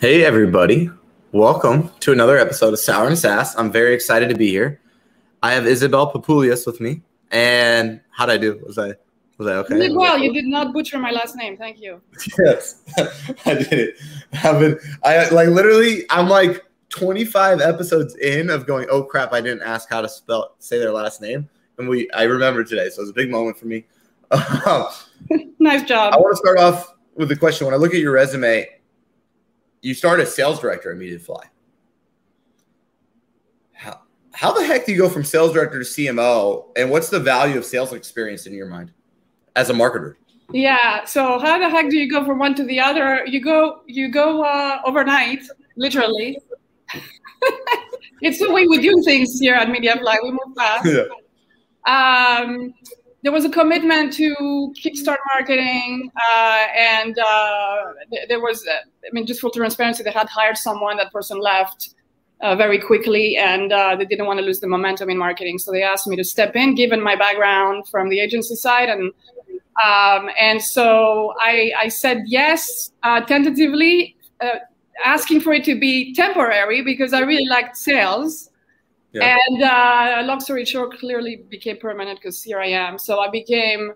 Hey, everybody. Welcome to another episode of Sour and Sass. I'm very excited to be here. I have Isabelle Papoulias with me. And how'd I do? Was I was I okay? You did well. You did not butcher my last name. Thank you. Yes, I did it. I've been, I like literally, I'm like 25 episodes in of going, oh crap, I didn't ask how to spell say their last name. And we I remember today. So it was a big moment for me. nice job. I want to start off with the question. When I look at your resume, you started as sales director at Mediafly. How, how the heck do you go from sales director to CMO? And what's the value of sales experience in your mind as a marketer? Yeah. So how the heck do you go from one to the other? You go you go uh, overnight, literally. it's the way we do things here at Mediafly. We move fast. Yeah. Um, there was a commitment to kickstart marketing, uh, and uh, there was, uh, I mean, just full transparency, they had hired someone. That person left uh, very quickly, and uh, they didn't want to lose the momentum in marketing. So they asked me to step in, given my background from the agency side, and um, and so I, I said yes, uh, tentatively, asking for it to be temporary because I really liked sales. Yeah. And uh, long story short, clearly became permanent because here I am. So I became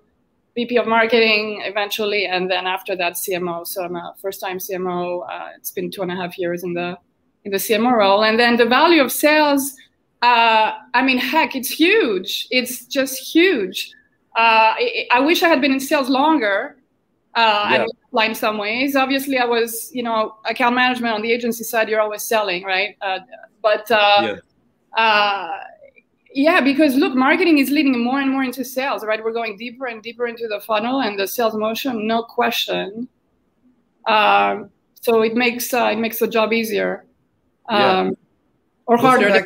VP of marketing eventually, and then after that CMO. So I'm a first-time CMO. Uh, it's been two and a half years in the in the CMO role, and then the value of sales. Uh, I mean, heck, it's huge. It's just huge. Uh, I, I, wish I had been in sales longer. Uh, yeah. I in some ways. Obviously, I was, you know, account management on the agency side. You're always selling, right? Uh, but yeah uh, yeah, because look, marketing is leading more and more into sales, right? We're going deeper and deeper into the funnel and the sales motion, no question. Um, so it makes uh, it makes the job easier um, yeah. or harder.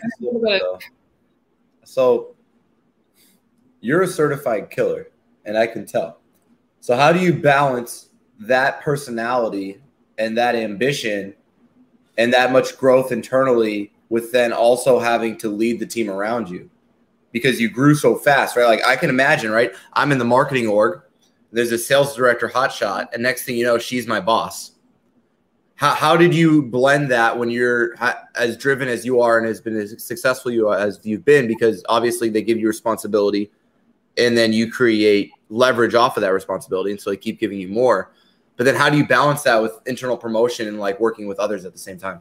so you're a certified killer, and I can tell. So how do you balance that personality and that ambition and that much growth internally with then also having to lead the team around you because you grew so fast, right? Like I can imagine, right? I'm in the marketing org. There's a sales director hotshot, and next thing you know, she's my boss. How, how did you blend that when you're as driven as you are and has been as successful you as you've been? Because obviously they give you responsibility, and then you create leverage off of that responsibility, and so they keep giving you more. But then how do you balance that with internal promotion and like working with others at the same time?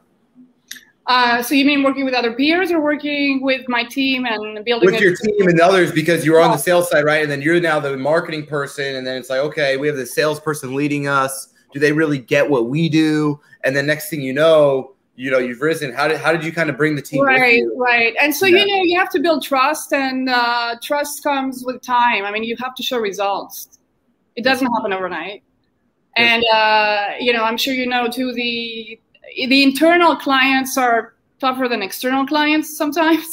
Uh, so you mean working with other peers or working with my team and building with your team and others because you were on the sales side, right? And then you're now the marketing person, and then it's like, okay, we have the salesperson leading us. Do they really get what we do? And then next thing you know, you know, you've risen. How did how did you kind of bring the team? Right, right. And so yeah. you know, you have to build trust, and uh, trust comes with time. I mean, you have to show results. It doesn't happen overnight. And uh, you know, I'm sure you know too the the internal clients are tougher than external clients sometimes,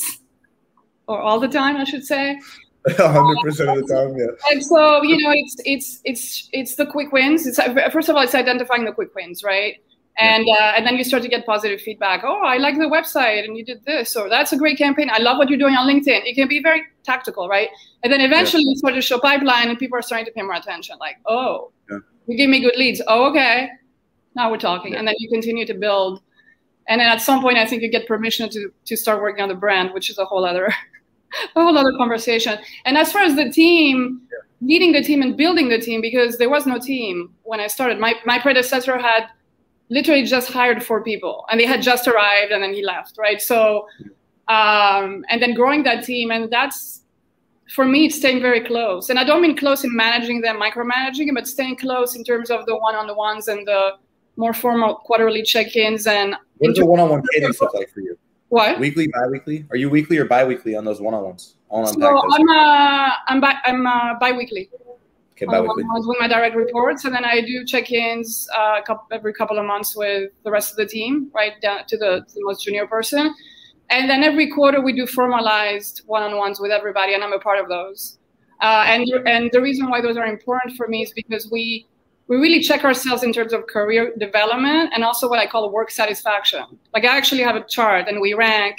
or all the time, I should say. hundred percent of the time, yeah. And so you know, it's it's it's it's the quick wins. It's first of all, it's identifying the quick wins, right? And uh, and then you start to get positive feedback. Oh, I like the website, and you did this, or that's a great campaign. I love what you're doing on LinkedIn. It can be very tactical, right? And then eventually yeah. you start to show pipeline, and people are starting to pay more attention. Like, oh, yeah. you give me good leads. Oh, okay now we're talking and then you continue to build. And then at some point i think you get permission to to start working on the brand which is a whole other a whole other conversation. And as far as the team yeah. leading the team and building the team because there was no team when i started. My, my predecessor had literally just hired four people and they had just arrived and then he left right? So um, and then growing that team and that's for me it's staying very close. And i don't mean close in managing them micromanaging but staying close in terms of the one-on-ones and the more formal quarterly check-ins and what does the one-on-one cadence look like for you? What? Weekly bi-weekly? Are you weekly or bi-weekly on those one-on-ones? I'll so i'm uh i'm bi- i'm uh, bi-weekly. Okay bi-weekly. with my direct reports and then i do check-ins uh, every couple of months with the rest of the team right down to the, to the most junior person. And then every quarter we do formalized one-on-ones with everybody and i'm a part of those. Uh, and and the reason why those are important for me is because we we really check ourselves in terms of career development and also what I call work satisfaction. Like I actually have a chart and we rank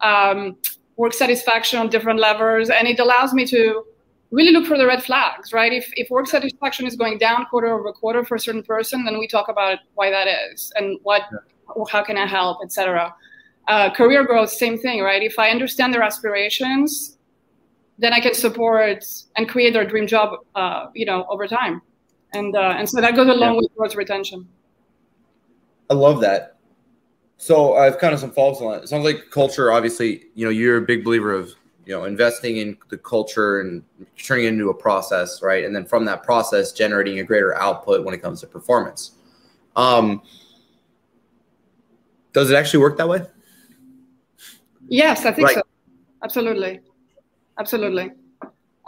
um, work satisfaction on different levels, and it allows me to really look for the red flags, right? If, if work satisfaction is going down quarter over quarter for a certain person, then we talk about why that is and what, yeah. how can I help, etc. Uh, career growth, same thing, right? If I understand their aspirations, then I can support and create their dream job, uh, you know, over time, and uh, and so that goes a long yeah. way towards retention. I love that. So I have kind of some follow-ups on that. It sounds like culture. Obviously, you know, you're a big believer of you know investing in the culture and turning it into a process right and then from that process generating a greater output when it comes to performance um, does it actually work that way yes i think right. so absolutely absolutely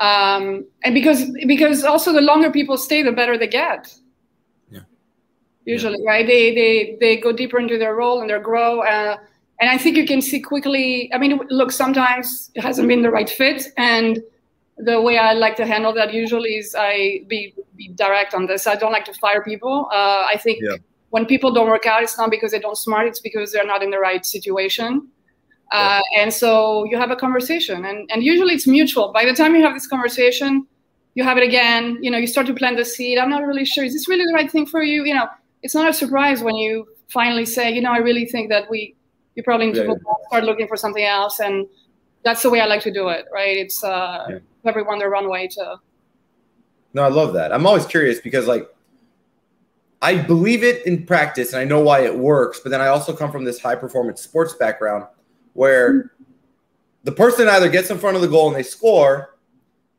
um, and because because also the longer people stay the better they get yeah usually yeah. right they they they go deeper into their role and they grow uh, and I think you can see quickly. I mean, look, sometimes it hasn't been the right fit, and the way I like to handle that usually is I be, be direct on this. I don't like to fire people. Uh, I think yeah. when people don't work out, it's not because they don't smart; it's because they're not in the right situation. Uh. And so you have a conversation, and and usually it's mutual. By the time you have this conversation, you have it again. You know, you start to plant the seed. I'm not really sure. Is this really the right thing for you? You know, it's not a surprise when you finally say, you know, I really think that we you probably need yeah, to yeah. start looking for something else. And that's the way I like to do it, right? It's uh, yeah. everyone their runway to. No, I love that. I'm always curious because like I believe it in practice and I know why it works, but then I also come from this high performance sports background where the person either gets in front of the goal and they score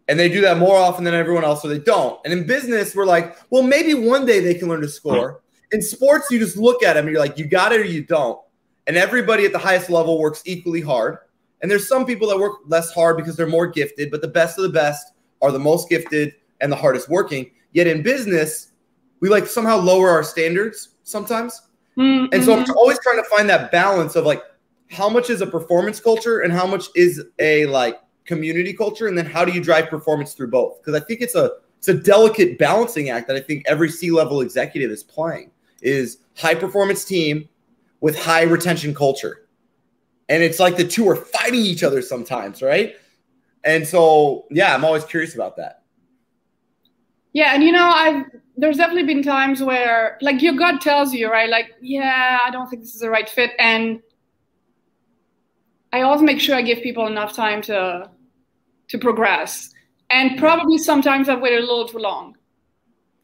and they do that more often than everyone else or they don't. And in business, we're like, well, maybe one day they can learn to score. In sports, you just look at them and you're like, you got it or you don't and everybody at the highest level works equally hard. And there's some people that work less hard because they're more gifted, but the best of the best are the most gifted and the hardest working. Yet in business, we like somehow lower our standards sometimes. Mm-hmm. And so I'm always trying to find that balance of like how much is a performance culture and how much is a like community culture and then how do you drive performance through both? Because I think it's a it's a delicate balancing act that I think every C-level executive is playing is high performance team with high retention culture. And it's like the two are fighting each other sometimes, right? And so, yeah, I'm always curious about that. Yeah, and you know, I've there's definitely been times where like your gut tells you, right? Like, yeah, I don't think this is the right fit. And I always make sure I give people enough time to to progress. And probably sometimes I've waited a little too long.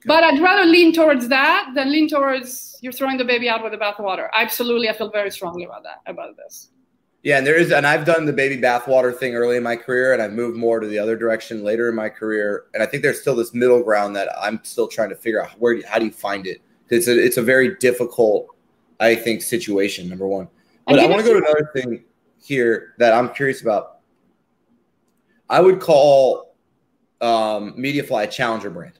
But I'd rather lean towards that than lean towards you're throwing the baby out with the bathwater. Absolutely, I feel very strongly about that about this. Yeah, and there is, and I've done the baby bathwater thing early in my career, and I've moved more to the other direction later in my career. And I think there's still this middle ground that I'm still trying to figure out where, how do you find it? It's a, it's a very difficult, I think, situation. Number one, but I want to go to another thing here that I'm curious about. I would call um, MediaFly a challenger brand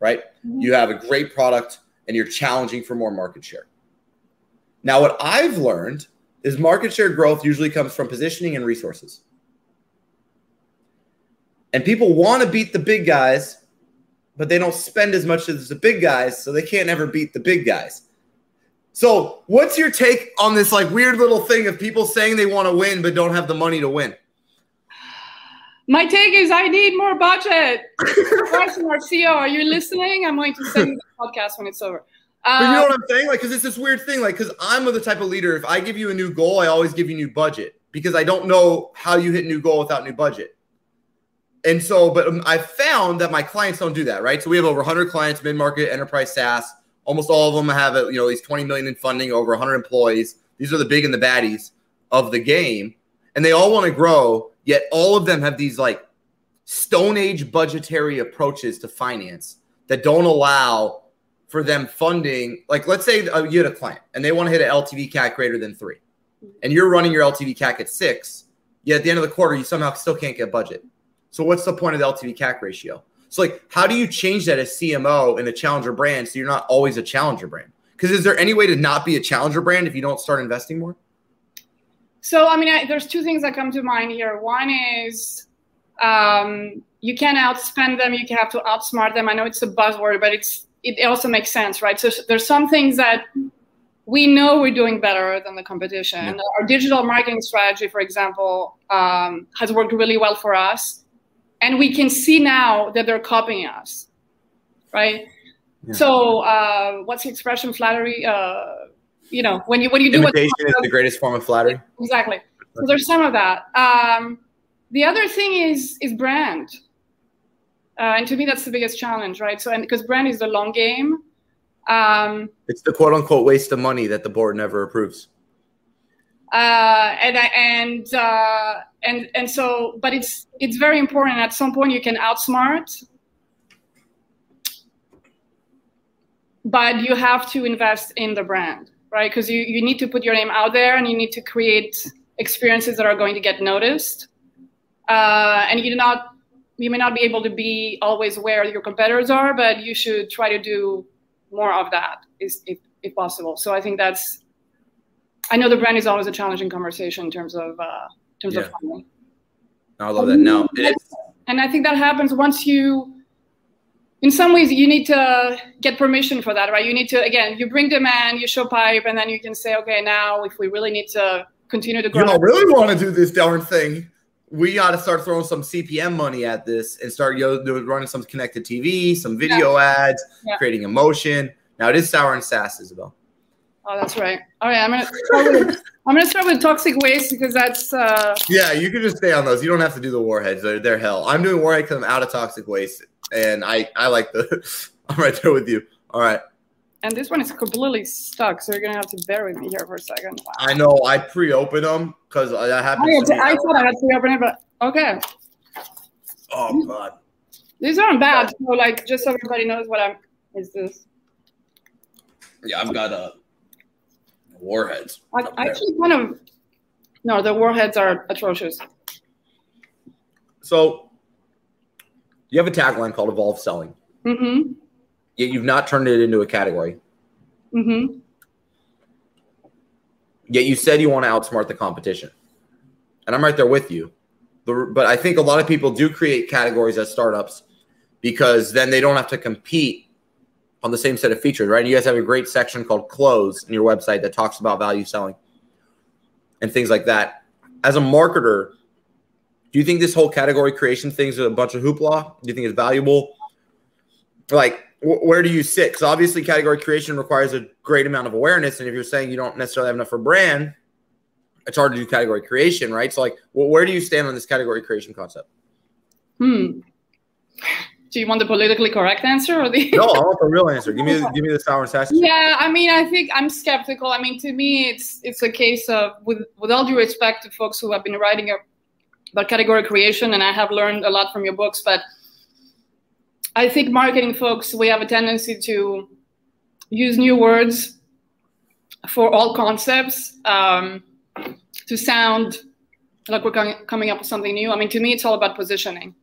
right? Mm-hmm. You have a great product and you're challenging for more market share. Now, what I've learned is market share growth usually comes from positioning and resources. And people want to beat the big guys, but they don't spend as much as the big guys, so they can't ever beat the big guys. So, what's your take on this like weird little thing of people saying they want to win but don't have the money to win? My take is I need more budget. Our are you listening? I'm going to send you the podcast when it's over. Um, but you know what I'm saying? Like, because it's this weird thing. Like, because I'm the type of leader. If I give you a new goal, I always give you new budget because I don't know how you hit new goal without new budget. And so, but um, I found that my clients don't do that, right? So we have over 100 clients, mid market, enterprise SaaS. Almost all of them have, you know, at least 20 million in funding, over 100 employees. These are the big and the baddies of the game, and they all want to grow Yet all of them have these like Stone Age budgetary approaches to finance that don't allow for them funding. Like, let's say you had a client and they want to hit an LTV CAC greater than three, and you're running your LTV CAC at six. Yet at the end of the quarter, you somehow still can't get budget. So what's the point of the LTV CAC ratio? So like, how do you change that as CMO in a challenger brand so you're not always a challenger brand? Because is there any way to not be a challenger brand if you don't start investing more? So, I mean, I, there's two things that come to mind here. One is um, you can't outspend them, you have to outsmart them. I know it's a buzzword, but it's it also makes sense, right? So there's some things that we know we're doing better than the competition. Yeah. Our digital marketing strategy, for example, um, has worked really well for us. And we can see now that they're copying us, right? Yeah. So uh, what's the expression? Flattery. Uh, you know, when you when you do imitation what, is the greatest form of flattery. Exactly. So there's some of that. Um, the other thing is is brand, uh, and to me that's the biggest challenge, right? So and because brand is the long game. Um, it's the quote unquote waste of money that the board never approves. Uh, and and uh, and and so, but it's it's very important. At some point, you can outsmart, but you have to invest in the brand, right? Because you you need to put your name out there, and you need to create experiences that are going to get noticed. Uh, and you do not you may not be able to be always where your competitors are, but you should try to do more of that, is if, if possible. So I think that's I know the brand is always a challenging conversation in terms of uh, in terms yeah. of funding. I love that. No, and I think that happens once you. In some ways, you need to get permission for that, right? You need to again, you bring demand, you show pipe, and then you can say, okay, now if we really need to continue to grow, you don't really want to do this darn thing. We got to start throwing some CPM money at this and start you know, running some connected TV, some video yeah. ads, yeah. creating emotion. Now it is sour and sass, Isabelle. Oh, that's right. All right, I'm gonna start with, I'm gonna start with toxic waste because that's. Uh... Yeah, you can just stay on those. You don't have to do the warheads. They're, they're hell. I'm doing warhead because I'm out of toxic waste, and I I like the. I'm right there with you. All right. And this one is completely stuck, so you're gonna have to bear with me here for a second. Wow. I know. I pre-opened them because I have. I, to, I thought I had pre-open it, but okay. Oh God. These aren't bad. So like, just so everybody knows what I'm. Is this? Yeah, I've got a warheads. I, actually kind of no, the warheads are atrocious. So you have a tagline called "Evolve Selling." Mm-hmm. Yet you've not turned it into a category. Mm-hmm. Yet you said you want to outsmart the competition, and I'm right there with you. But I think a lot of people do create categories as startups because then they don't have to compete on the same set of features, right? And you guys have a great section called close in your website that talks about value selling and things like that. As a marketer, do you think this whole category creation thing is a bunch of hoopla? Do you think it's valuable? Like, where do you sit? Because obviously, category creation requires a great amount of awareness. And if you're saying you don't necessarily have enough for brand, it's hard to do category creation, right? So, like, well, where do you stand on this category creation concept? Hmm. Do you want the politically correct answer or the? no, I want the real answer. Give me, give me the sour and sassy. Yeah, I mean, I think I'm skeptical. I mean, to me, it's it's a case of with with all due respect to folks who have been writing about category creation, and I have learned a lot from your books, but I think marketing folks we have a tendency to use new words for all concepts um, to sound like we're coming up with something new. I mean, to me, it's all about positioning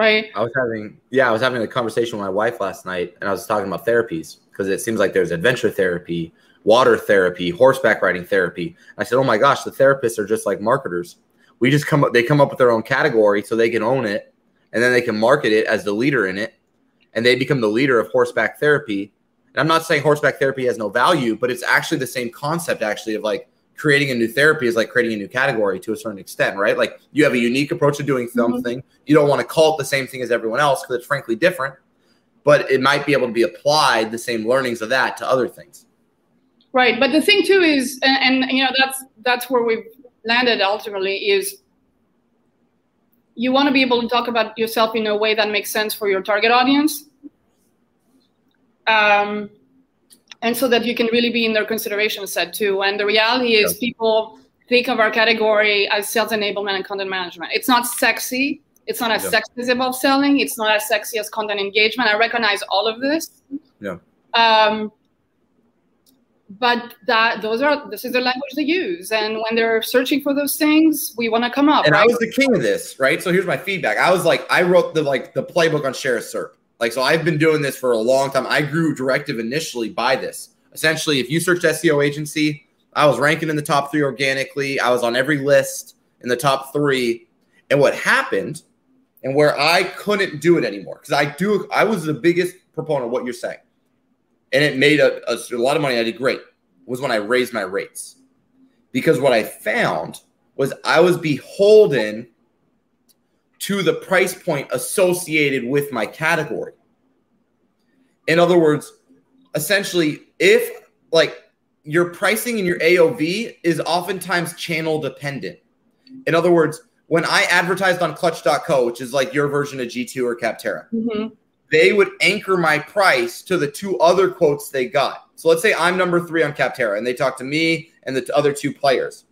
right? I was having yeah, I was having a conversation with my wife last night, and I was talking about therapies because it seems like there's adventure therapy, water therapy, horseback riding therapy. I said, oh my gosh, the therapists are just like marketers. We just come up, they come up with their own category so they can own it, and then they can market it as the leader in it, and they become the leader of horseback therapy. And I'm not saying horseback therapy has no value, but it's actually the same concept actually of like creating a new therapy is like creating a new category to a certain extent, right? Like you have a unique approach to doing something. Mm-hmm. You don't want to call it the same thing as everyone else because it's frankly different, but it might be able to be applied the same learnings of that to other things. Right, but the thing too is, and, and you know that's that's where we've landed ultimately is you want to be able to talk about yourself in a way that makes sense for your target audience. Um, and so that you can really be in their consideration set too. And the reality is, people think of our category as sales enablement and content management. It's not sexy. It's not as yeah. sexy as above selling. It's not as sexy as content engagement. I recognize all of this. Yeah. Um, but that those are this is the language they use, and when they're searching for those things, we want to come up. And right? I was the king of this, right? So here's my feedback. I was like, I wrote the like the playbook on share a SERP. Like, so I've been doing this for a long time. I grew directive initially by this. Essentially, if you searched SEO agency, I was ranking in the top three organically. I was on every list in the top three. And what happened, and where I couldn't do it anymore, because I do, I was the biggest proponent of what you're saying, and it made a, a, a lot of money. I did great. Was when I raised my rates, because what I found was I was beholden to the price point associated with my category. In other words, essentially, if like your pricing and your AOV is oftentimes channel dependent. In other words, when I advertised on clutch.co, which is like your version of G2 or Capterra, mm-hmm. they would anchor my price to the two other quotes they got. So let's say I'm number three on Capterra and they talk to me and the other two players.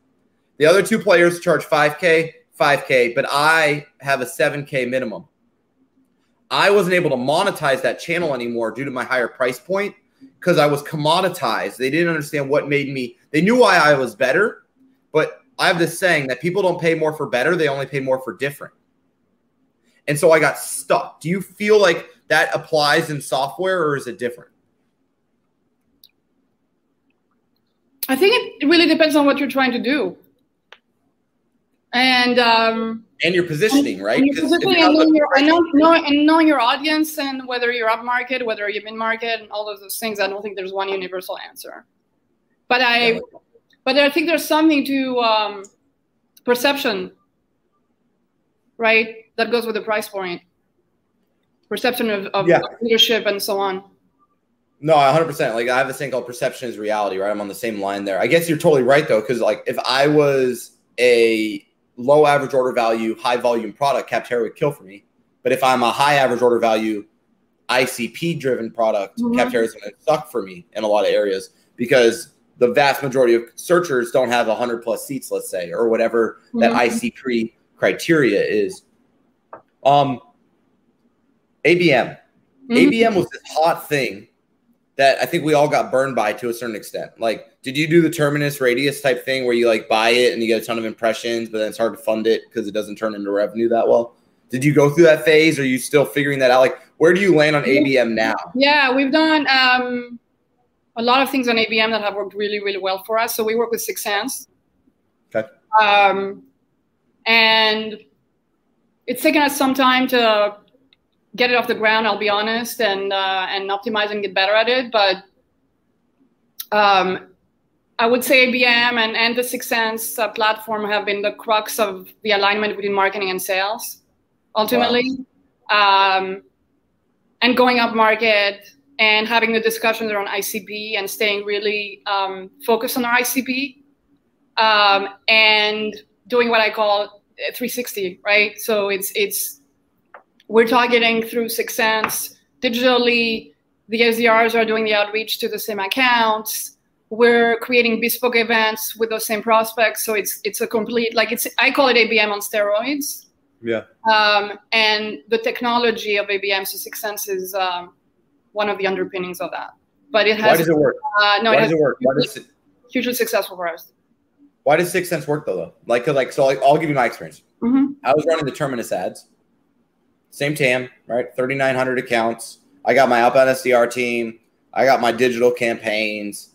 The other two players charge 5K, 5K, but I have a 7K minimum. I wasn't able to monetize that channel anymore due to my higher price point because I was commoditized. They didn't understand what made me, they knew why I was better, but I have this saying that people don't pay more for better, they only pay more for different. And so I got stuck. Do you feel like that applies in software or is it different? I think it really depends on what you're trying to do. And um, and your positioning, right? And, positioning and, knowing your, and, knowing, and knowing your audience and whether you're up market, whether you're mid market, and all of those things. I don't think there's one universal answer. But I, yeah. but I think there's something to um, perception, right? That goes with the price point, perception of, of yeah. leadership and so on. No, 100%. Like I have this thing called perception is reality, right? I'm on the same line there. I guess you're totally right though, because like if I was a low average order value, high volume product, Capterra would kill for me. But if I'm a high average order value, ICP driven product, mm-hmm. Capterra is going to suck for me in a lot of areas because the vast majority of searchers don't have 100 plus seats, let's say, or whatever mm-hmm. that ICP criteria is. Um, ABM. Mm-hmm. ABM was this hot thing that I think we all got burned by to a certain extent. Like, did you do the terminus radius type thing where you like buy it and you get a ton of impressions, but then it's hard to fund it because it doesn't turn into revenue that well? Did you go through that phase? Or are you still figuring that out? Like, where do you land on ABM now? Yeah, we've done um, a lot of things on ABM that have worked really, really well for us. So we work with 6sense. Okay. Um, and it's taken us some time to get it off the ground. I'll be honest, and uh, and optimize and get better at it. But um, I would say ABM and, and the 6sense uh, platform have been the crux of the alignment between marketing and sales, ultimately. Wow. Um, and going up market and having the discussions around ICP and staying really um, focused on our ICP um, and doing what I call 360, right? So it's it's we're targeting through 6sense digitally. The SDRs are doing the outreach to the same accounts. We're creating bespoke events with those same prospects. So it's it's a complete like it's I call it ABM on steroids. Yeah. Um, and the technology of ABM, so 6sense is um, one of the underpinnings of that. But it has. Why does it work? Uh, no, Why it does it work? Why does it? Hugely successful for us. Why does 6sense work though? Though, like, like, so like, I'll give you my experience. Mm-hmm. I was running the Terminus ads same TAM, right? 3,900 accounts. I got my outbound SDR team. I got my digital campaigns.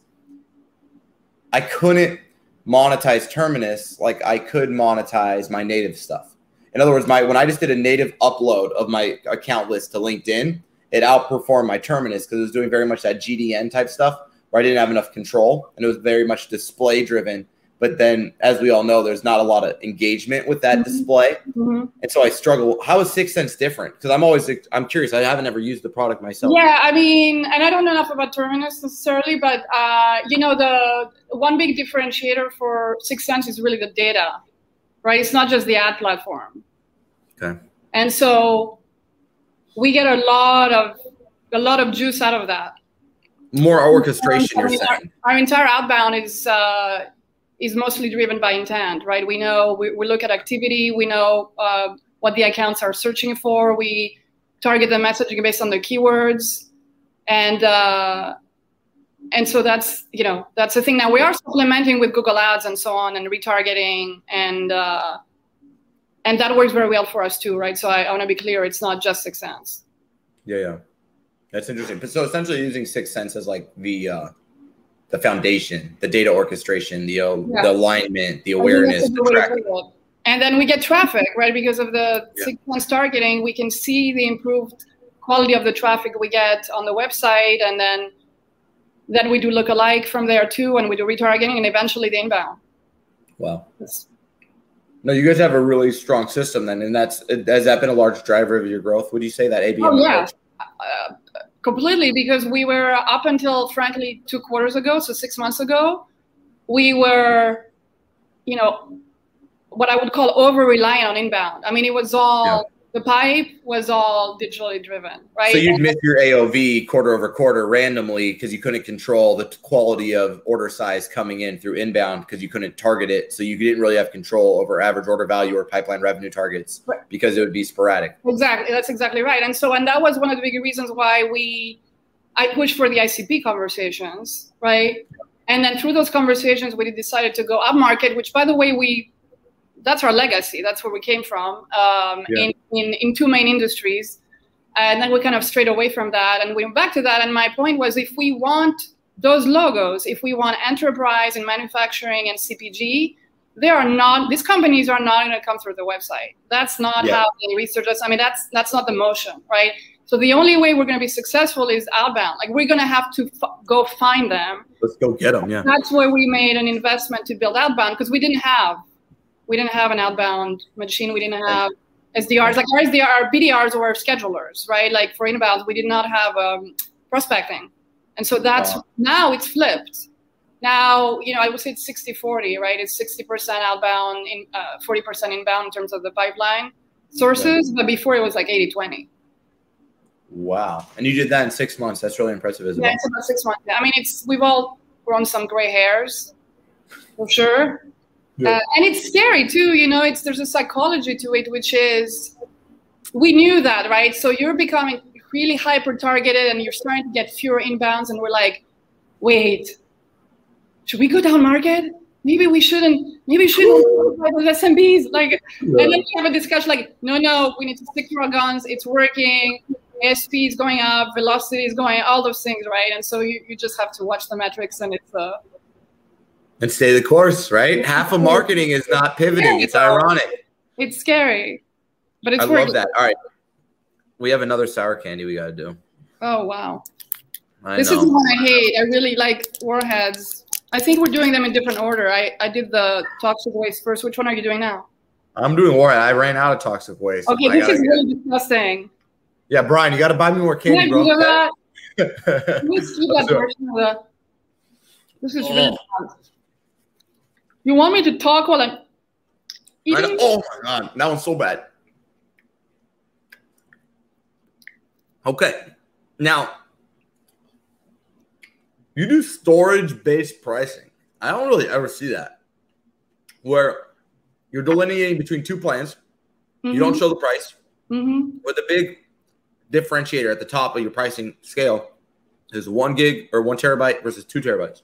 I couldn't monetize Terminus like I could monetize my native stuff. In other words, my when I just did a native upload of my account list to LinkedIn, it outperformed my Terminus because it was doing very much that GDN type stuff where I didn't have enough control and it was very much display driven but then as we all know there's not a lot of engagement with that mm-hmm. display. Mm-hmm. and so i struggle. How is 6sense different? Because i'm always i'm curious. I haven't ever used the product myself. Yeah i mean and i don't know enough about terminus necessarily but uh, you know the one big differentiator for 6sense is really the data right? It's not just the ad platform. Okay. And so we get a lot of a lot of juice out of that. More orchestration you're saying. our, our entire outbound is uh, is mostly driven by intent, right? We know we, we look at activity, we know uh, what the accounts are searching for, we target the messaging based on the keywords, and uh, and so that's you know that's the thing. Now we are supplementing with Google Ads and so on, and retargeting, and uh, and that works very well for us too, right? So I, I want to be clear, it's not just 6sense. Yeah, yeah, that's interesting. But So essentially, using 6sense as like the uh, the foundation, the data orchestration, the uh, yeah. the alignment, the awareness, the tracking. And then we get traffic, right? Because of the yeah. 6sense targeting, we can see the improved quality of the traffic we get on the website, and then then we do look-alike from there too, and we do retargeting, and eventually the inbound. Wow. No, you guys have a really strong system then, and that's has that been a large driver of your growth? Would you say that ABM? Oh yeah, uh, completely. Because we were up until frankly two quarters ago, so six months ago, we were, you know, what I would call over reliant on inbound. I mean, it was all yeah the pipe was all digitally driven, right? So you'd miss your AOV quarter over quarter randomly because you couldn't control the quality of order size coming in through inbound because you couldn't target it. So you didn't really have control over average order value or pipeline revenue targets right. because it would be sporadic. Exactly. That's exactly right. And so, and that was one of the big reasons why we, I pushed for the ICP conversations, right? And then through those conversations, we decided to go up market, which by the way, we that's our legacy. That's where we came from um, yeah. in, in, in two main industries. And then we kind of strayed away from that and we went back to that. And my point was if we want those logos, if we want enterprise and manufacturing and CPG, they are not these companies are not going to come through the website. That's not yeah. how they research us. I mean, that's that's not the motion, right? So the only way we're going to be successful is outbound. Like we're going to have to f- go find them. Let's go get them. Yeah. That's why we made an investment to build outbound because we didn't have we didn't have an outbound machine. We didn't have SDRs. Like our SDR, our BDRs were schedulers, right? Like for inbound, we did not have um, prospecting. And so that's wow. now it's flipped. Now, you know, I would say it's 60 40, right? It's 60% outbound, in, uh, 40% inbound in terms of the pipeline sources. Yeah. But before it was like 80 20. Wow. And you did that in six months. That's really impressive, isn't it? yeah, it's about six months. I mean, it's we've all grown some gray hairs for sure. Yeah. Uh, and it's scary too, you know, it's there's a psychology to it, which is we knew that, right? So you're becoming really hyper targeted and you're starting to get fewer inbounds, and we're like, wait, should we go down market? Maybe we shouldn't, maybe we shouldn't with SMBs. Like, yeah. and then we have a discussion like, no, no, we need to stick to our guns, it's working. ASP is going up, velocity is going, all those things, right? And so you, you just have to watch the metrics, and it's uh, and stay the course, right? Half of marketing is not pivoting. It's ironic. It's scary, but it's. I working. love that. All right, we have another sour candy we got to do. Oh wow! I this know. is one I hate. I really like warheads. I think we're doing them in different order. I I did the toxic waste first. Which one are you doing now? I'm doing warhead. I ran out of toxic waste. Okay, this is really disgusting. Yeah, Brian, you got to buy me more candy, bro. that? This is really oh. You want me to talk while I'm eating? Oh my god, that one's so bad. Okay, now you do storage-based pricing. I don't really ever see that, where you're delineating between two plans. Mm-hmm. You don't mm-hmm. show the price. Mm-hmm. With a big differentiator at the top of your pricing scale is one gig or one terabyte versus two terabytes.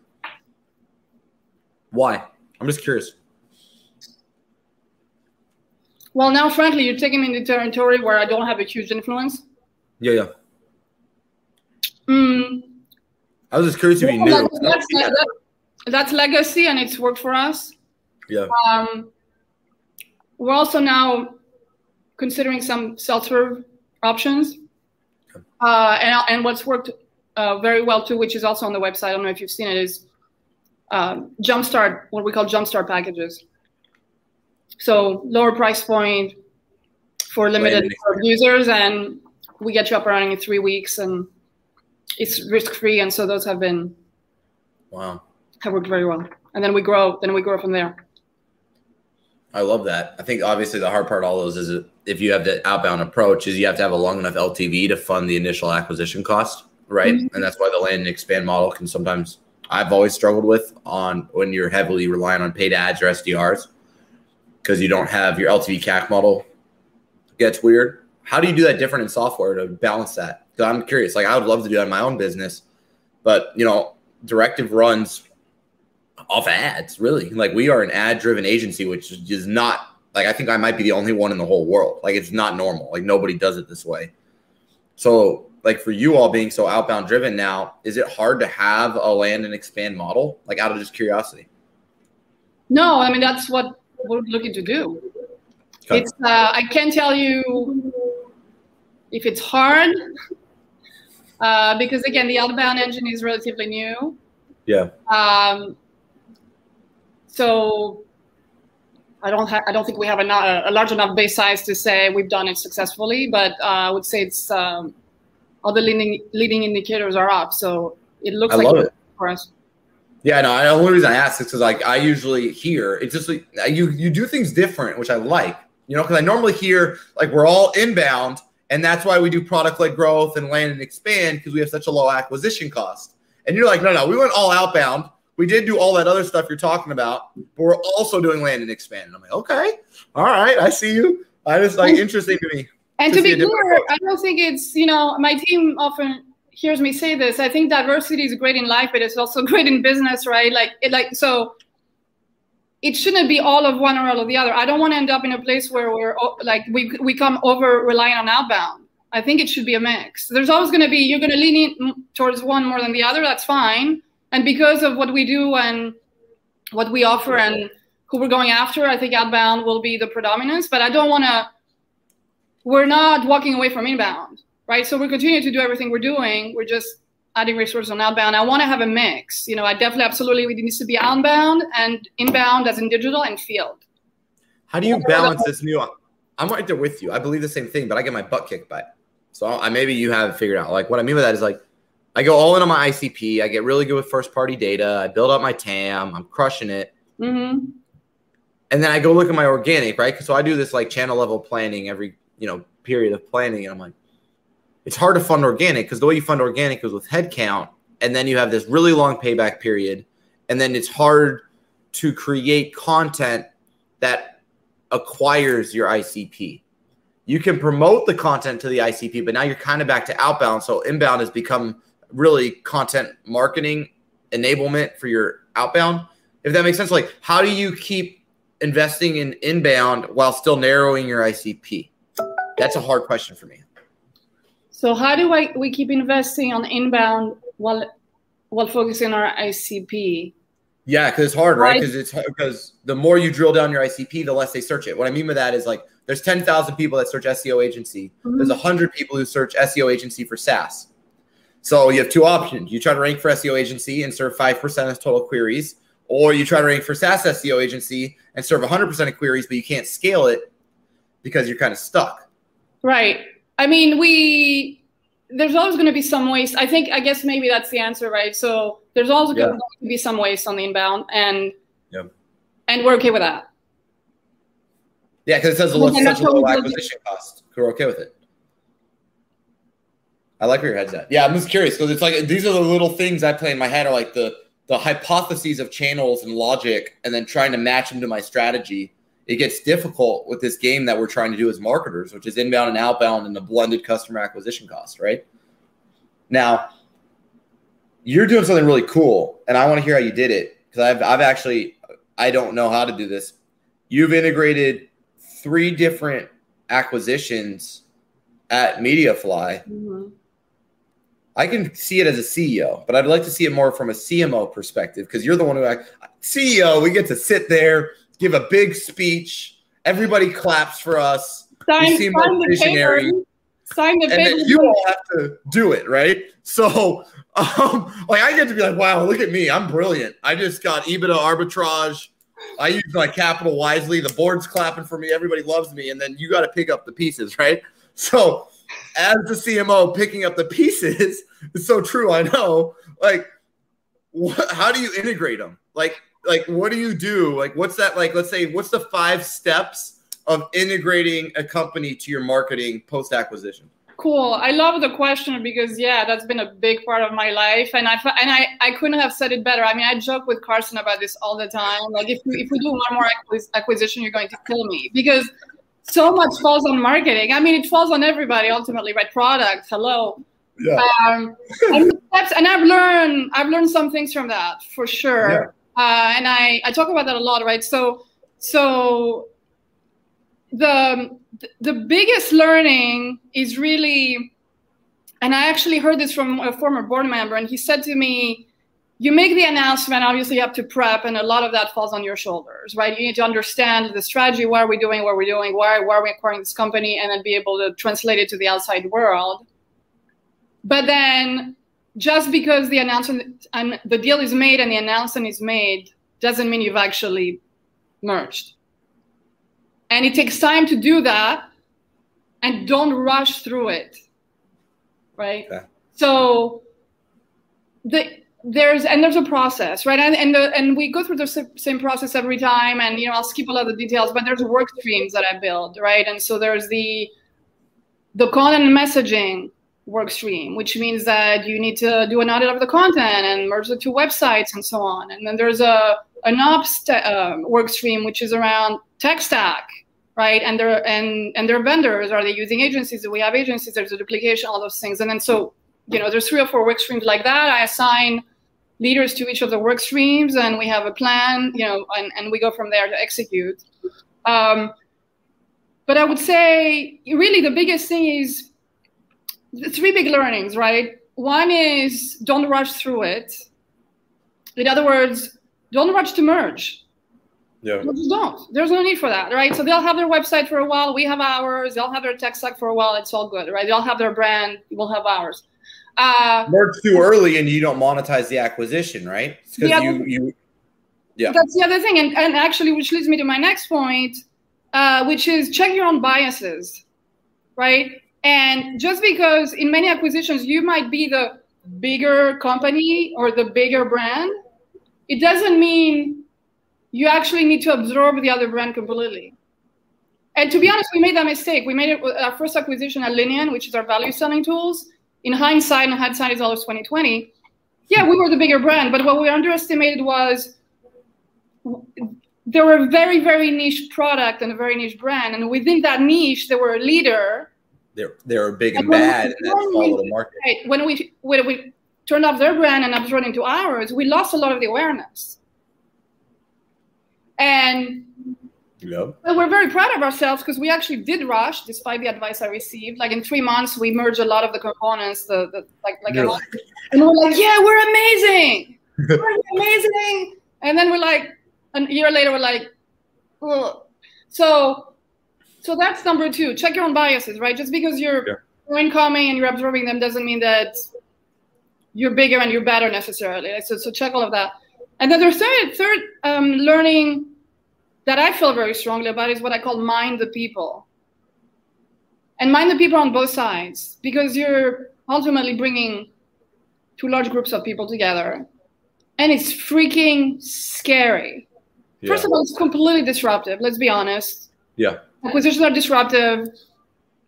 Why? I'm just curious. Well, now, frankly, you're taking me into territory where I don't have a huge influence. Yeah, yeah. Mm. I was just curious if you knew. That's, that's, that, that's, legacy, and it's worked for us. Yeah. Um, we're also now considering some self-serve options, uh, and and what's worked uh, very well too, which is also on the website. I don't know if you've seen it. Is um, jumpstart, what we call jumpstart packages. So lower price point for limited users, and we get you up and running in three weeks, and it's risk free, and so those have been wow have worked very well. And then we grow, then we grow from there. I love that. I think obviously the hard part all those is if you have the outbound approach is you have to have a long enough LTV to fund the initial acquisition cost, right? Mm-hmm. And that's why the land and expand model can sometimes I've always struggled with on when you're heavily relying on paid ads or SDRs because you don't have your LTV CAC model gets weird. How do you do that different in software to balance that? Because I'm curious. Like I would love to do that in my own business, but you know, Directive runs off ads. Really, like we are an ad-driven agency, which is not like I think I might be the only one in the whole world. Like it's not normal. Like nobody does it this way. So like for you all being so outbound driven now, is it hard to have a land and expand model? Like out of just curiosity. No, I mean that's what we're looking to do. Okay. It's uh, I can't tell you if it's hard uh, because again the outbound engine is relatively new. Yeah. Um, so I don't ha- I don't think we have a, a, large enough base size to say we've done it successfully, but uh, I would say it's um, all the leading leading indicators are up, so it looks I like it for us. Yeah, no. The only reason I ask is because like I usually hear it's just like uh, you you do things different, which I like. You know, because I normally hear like we're all inbound, and that's why we do product led growth and land and expand because we have such a low acquisition cost. And you're like, no, no, we went all outbound we did do all that other stuff you're talking about, but we're also doing land and expand. And I'm like, okay, all right, I see you. I just like interesting to me. And to, to be clear, I don't think it's you know my team often hears me say this. I think diversity is great in life, but it's also great in business, right? Like it, like so. It shouldn't be all of one or all of the other. I don't want to end up in a place where we're like we we come over reliant on outbound. I think it should be a mix. There's always going to be you're going to lean in towards one more than the other. That's fine and because of what we do and what we offer and who we're going after, I think outbound will be the predominance. But I don't want to. We're not walking away from inbound, right? So we're continuing to do everything we're doing. We're just adding resources on outbound. I want to have a mix. You know, I definitely, absolutely, it needs to be outbound and inbound as in digital and field. How do you balance this new? I'm right there with you. I believe the same thing, but I get my butt kicked by it. So I maybe you have figured out. Like what I mean by that is like I go all in on my ICP. I get really good with first party data. I build up my TAM. I'm crushing it. Mm-hmm. And then I go look at my organic, right? So I do this like channel level planning every, you know, period of planning. And I'm like, it's hard to fund organic because the way you fund organic is with headcount. And then you have this really long payback period. And then it's hard to create content that acquires your ICP. You can promote the content to the ICP, but now you're kind of back to outbound. So inbound has become really content marketing enablement for your outbound. If that makes sense, like how do you keep investing in inbound while still narrowing your ICP? That's a hard question for me. So how do I we keep investing on inbound while while focusing on our ICP? Yeah, because it's hard, right? Because it's because the more you drill down your ICP, the less they search it. What I mean by that is like there's 10,000 people that search SEO agency. Mm-hmm. There's 100 people who search SEO agency for SaaS. So you have two options. You try to rank for SEO agency and serve 5% of total queries, or you try to rank for SaaS SEO agency and serve 100% of queries, but you can't scale it because you're kind of stuck. Right. I mean, we, there's always going to be some waste. I think, I guess maybe that's the answer, right? So there's always yeah. going to be some waste on the inbound, and yep. and we're okay with that. Yeah, because it says such a low acquisition cost. We're okay with it. I like where your head's at. Yeah, I'm just curious because it's like these are the little things I play in my head are like the the hypotheses of channels and logic, and then trying to match them to my strategy. It gets difficult with this game that we're trying to do as marketers, which is inbound and outbound and the blended customer acquisition cost, right? Now, you're doing something really cool, and I want to hear how you did it because I've I've actually I don't know how to do this. You've integrated three different acquisitions at MediaFly. Mm-hmm I can see it as a CEO, but I'd like to see it more from a CMO perspective because you're the one who act CEO. We get to sit there, give a big speech. Everybody claps for us. Sign, we seem like visionary. Sign the and paper. you all have to do it, right? So, um, like, I get to be like, wow, look at me. I'm brilliant. I just got EBITDA arbitrage. I use my capital wisely. The board's clapping for me. Everybody loves me. And then you got to pick up the pieces, right? So, as the CMO, picking up the pieces, it's so true. I know. Like, what, how do you integrate them? Like, like what do you do? Like, what's that? Like, let's say, what's the five steps of integrating a company to your marketing post acquisition? Cool. I love the question because yeah, that's been a big part of my life, and I and I, I couldn't have said it better. I mean, I joke with Carson about this all the time. Like, if we, if we do one more acquisition, you're going to kill me because so much falls on marketing. I mean, it falls on everybody ultimately, right? Product. Hello. Yeah. Um, and, and I've learned I've learned some things from that for sure. Yeah. Uh, and I, I talk about that a lot, right? So so the the biggest learning is really and I actually heard this from a former board member, and he said to me, you make the announcement obviously you have to prep and a lot of that falls on your shoulders right you need to understand the strategy what are we doing what we're doing why, why are we acquiring this company and then be able to translate it to the outside world but then just because the announcement and the deal is made and the announcement is made doesn't mean you've actually merged. And it takes time to do that and don't rush through it right? Okay. so the there's and there's a process right? And and, the, and we go through the same process every time and you know i'll skip a lot of the details but there's work streams that i build right? And so there's the the content and messaging work stream which means that you need to do an audit of the content and merge the two websites and so on. And then there's a an ops uh, work stream which is around tech stack right? And their and and their vendors are they using agencies? Do we have agencies? There's a duplication all those things. And then so you know there's three or four work streams like that. I assign leaders to each of the work streams and we have a plan you know and, and we go from there to execute. Um, but i would say really the biggest thing is three big learnings right one is don't rush through it in other words don't rush to merge yeah. Just don't. There's no need for that, right? So they'll have their website for a while. We have ours. They'll have their tech stack for a while. It's all good, right? They'll have their brand. We'll have ours. Uh, Merge too early and you don't monetize the acquisition, right? Because you, you, yeah. That's the other thing, and, and actually, which leads me to my next point, uh, which is check your own biases, right? And just because in many acquisitions you might be the bigger company or the bigger brand, it doesn't mean you actually need to absorb the other brand completely. And to be honest, we made that mistake. We made it our first acquisition at Alinean, which is our value selling tools in hindsight, and hindsight is always 2020, yeah, we were the bigger brand, but what we underestimated was there were a very, very niche product and a very niche brand. And within that niche, there were a leader. They're, they're big and, and bad, and that's the market. Right, when we, when we turned off their brand and absorbed into ours, we lost a lot of the awareness. And Yep. Well, we're very proud of ourselves because we actually did rush, despite the advice I received. Like in three months, we merged a lot of the components. The, the like like, like and we're like, yeah, we're amazing, we're amazing. And then we're like, a year later, we're like, Ugh. so so that's number two. Check your own biases, right? Just because you're yeah. incoming and you're absorbing them doesn't mean that you're bigger and you're better necessarily. So so check all of that. And then the third third um, learning that I feel very strongly about is what I call mind the people. And mind the people on both sides, because you're ultimately bringing two large groups of people together. And it's freaking scary. Yeah. First of all, it's completely disruptive. Let's be honest. Yeah. Acquisitions are disruptive.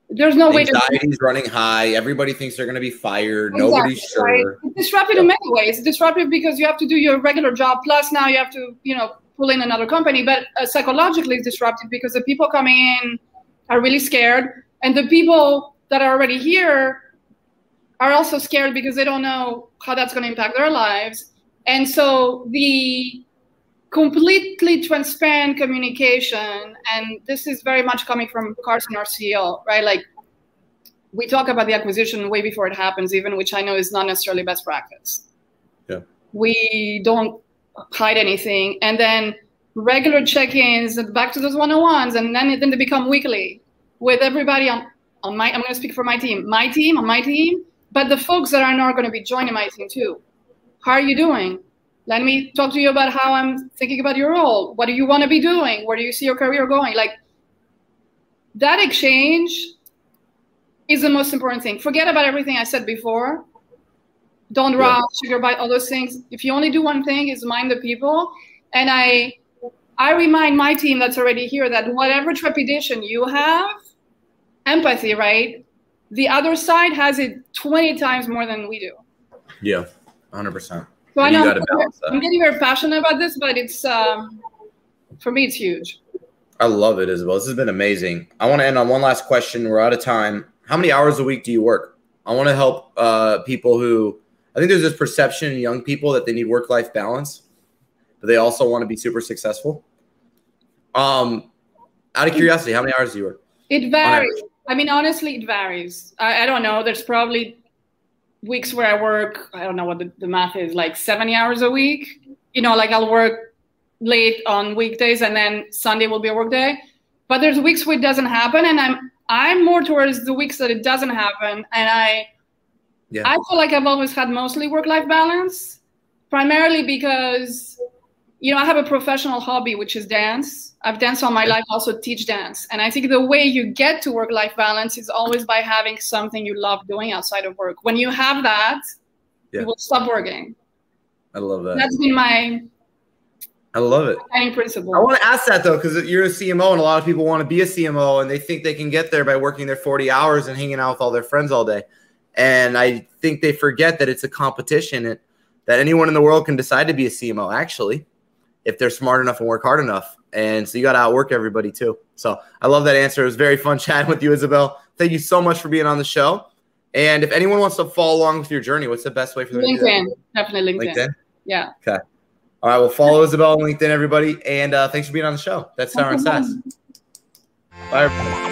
There's no way to. Anxiety's running high. Everybody thinks they're going to be fired. Exactly, Nobody's sure. Right? It's disruptive yeah. in many ways. It's disruptive because you have to do your regular job. Plus, now you have to, you know, pull in another company. But uh, psychologically, it's disruptive because the people coming in are really scared, and the people that are already here are also scared because they don't know how that's going to impact their lives. And so the completely transparent communication, and this is very much coming from Carson, our CEO, right? Like we talk about the acquisition way before it happens, even which I know is not necessarily best practice. Yeah. We don't hide anything. And then regular check-ins, back to those one-on-ones, and then then they become weekly with everybody on on my. I'm going to speak for my team, my team, on my team, but the folks that are not going to be joining my team too. How are you doing? Let me talk to you about how I'm thinking about your role. What do you want to be doing? Where do you see your career going? Like that exchange is the most important thing. Forget about everything I said before don't yeah. rush, sugar bite, all those things. If you only do one thing, is mind the people. And I, I remind my team that's already here that whatever trepidation you have, empathy, right? The other side has it 20 times more than we do. Yeah, 100%. So I know I'm getting very passionate about this, but it's um, for me, it's huge. I love it, Isabelle. This has been amazing. I want to end on one last question. We're out of time. How many hours a week do you work? I want to help uh, people who I think there's this perception in young people that they need work life balance, but they also want to be super successful. Um, out of curiosity, how many hours do you work? It varies. I mean, honestly, it varies. I, I, don't know. There's probably weeks where I work, I don't know what the, the math is, like 70 hours a week. You know, like I'll work late on weekdays and then Sunday will be a work day. But there's weeks where it doesn't happen. And I'm I'm more towards the weeks that it doesn't happen. And I yeah. I feel like I've always had mostly work life balance, primarily because you know, I have a professional hobby, which is dance. I've danced all my life, also teach dance. And I think the way you get to work life balance is always by having something you love doing outside of work. When you have that, yeah. you will stop working. I love that. That's been my I love it. Guiding principle. I want to ask that though, because you're a CMO, and a lot of people want to be a CMO, and they think they can get there by working their 40 hours and hanging out with all their friends all day. And I think they forget that it's a competition, and that anyone in the world can decide to be a CMO. Actually, if they're smart enough and work hard enough. And so you got to outwork everybody too. So I love that answer. It was very fun chatting with you, Isabelle. Thank you so much for being on the show. And if anyone wants to follow along with your journey, what's the best way for them LinkedIn, to do that? Definitely LinkedIn. LinkedIn? Yeah. Okay. All right. Well, follow Isabelle on LinkedIn, everybody. And uh, thanks for being on the show. That's Sour and Sass. Bye, everybody.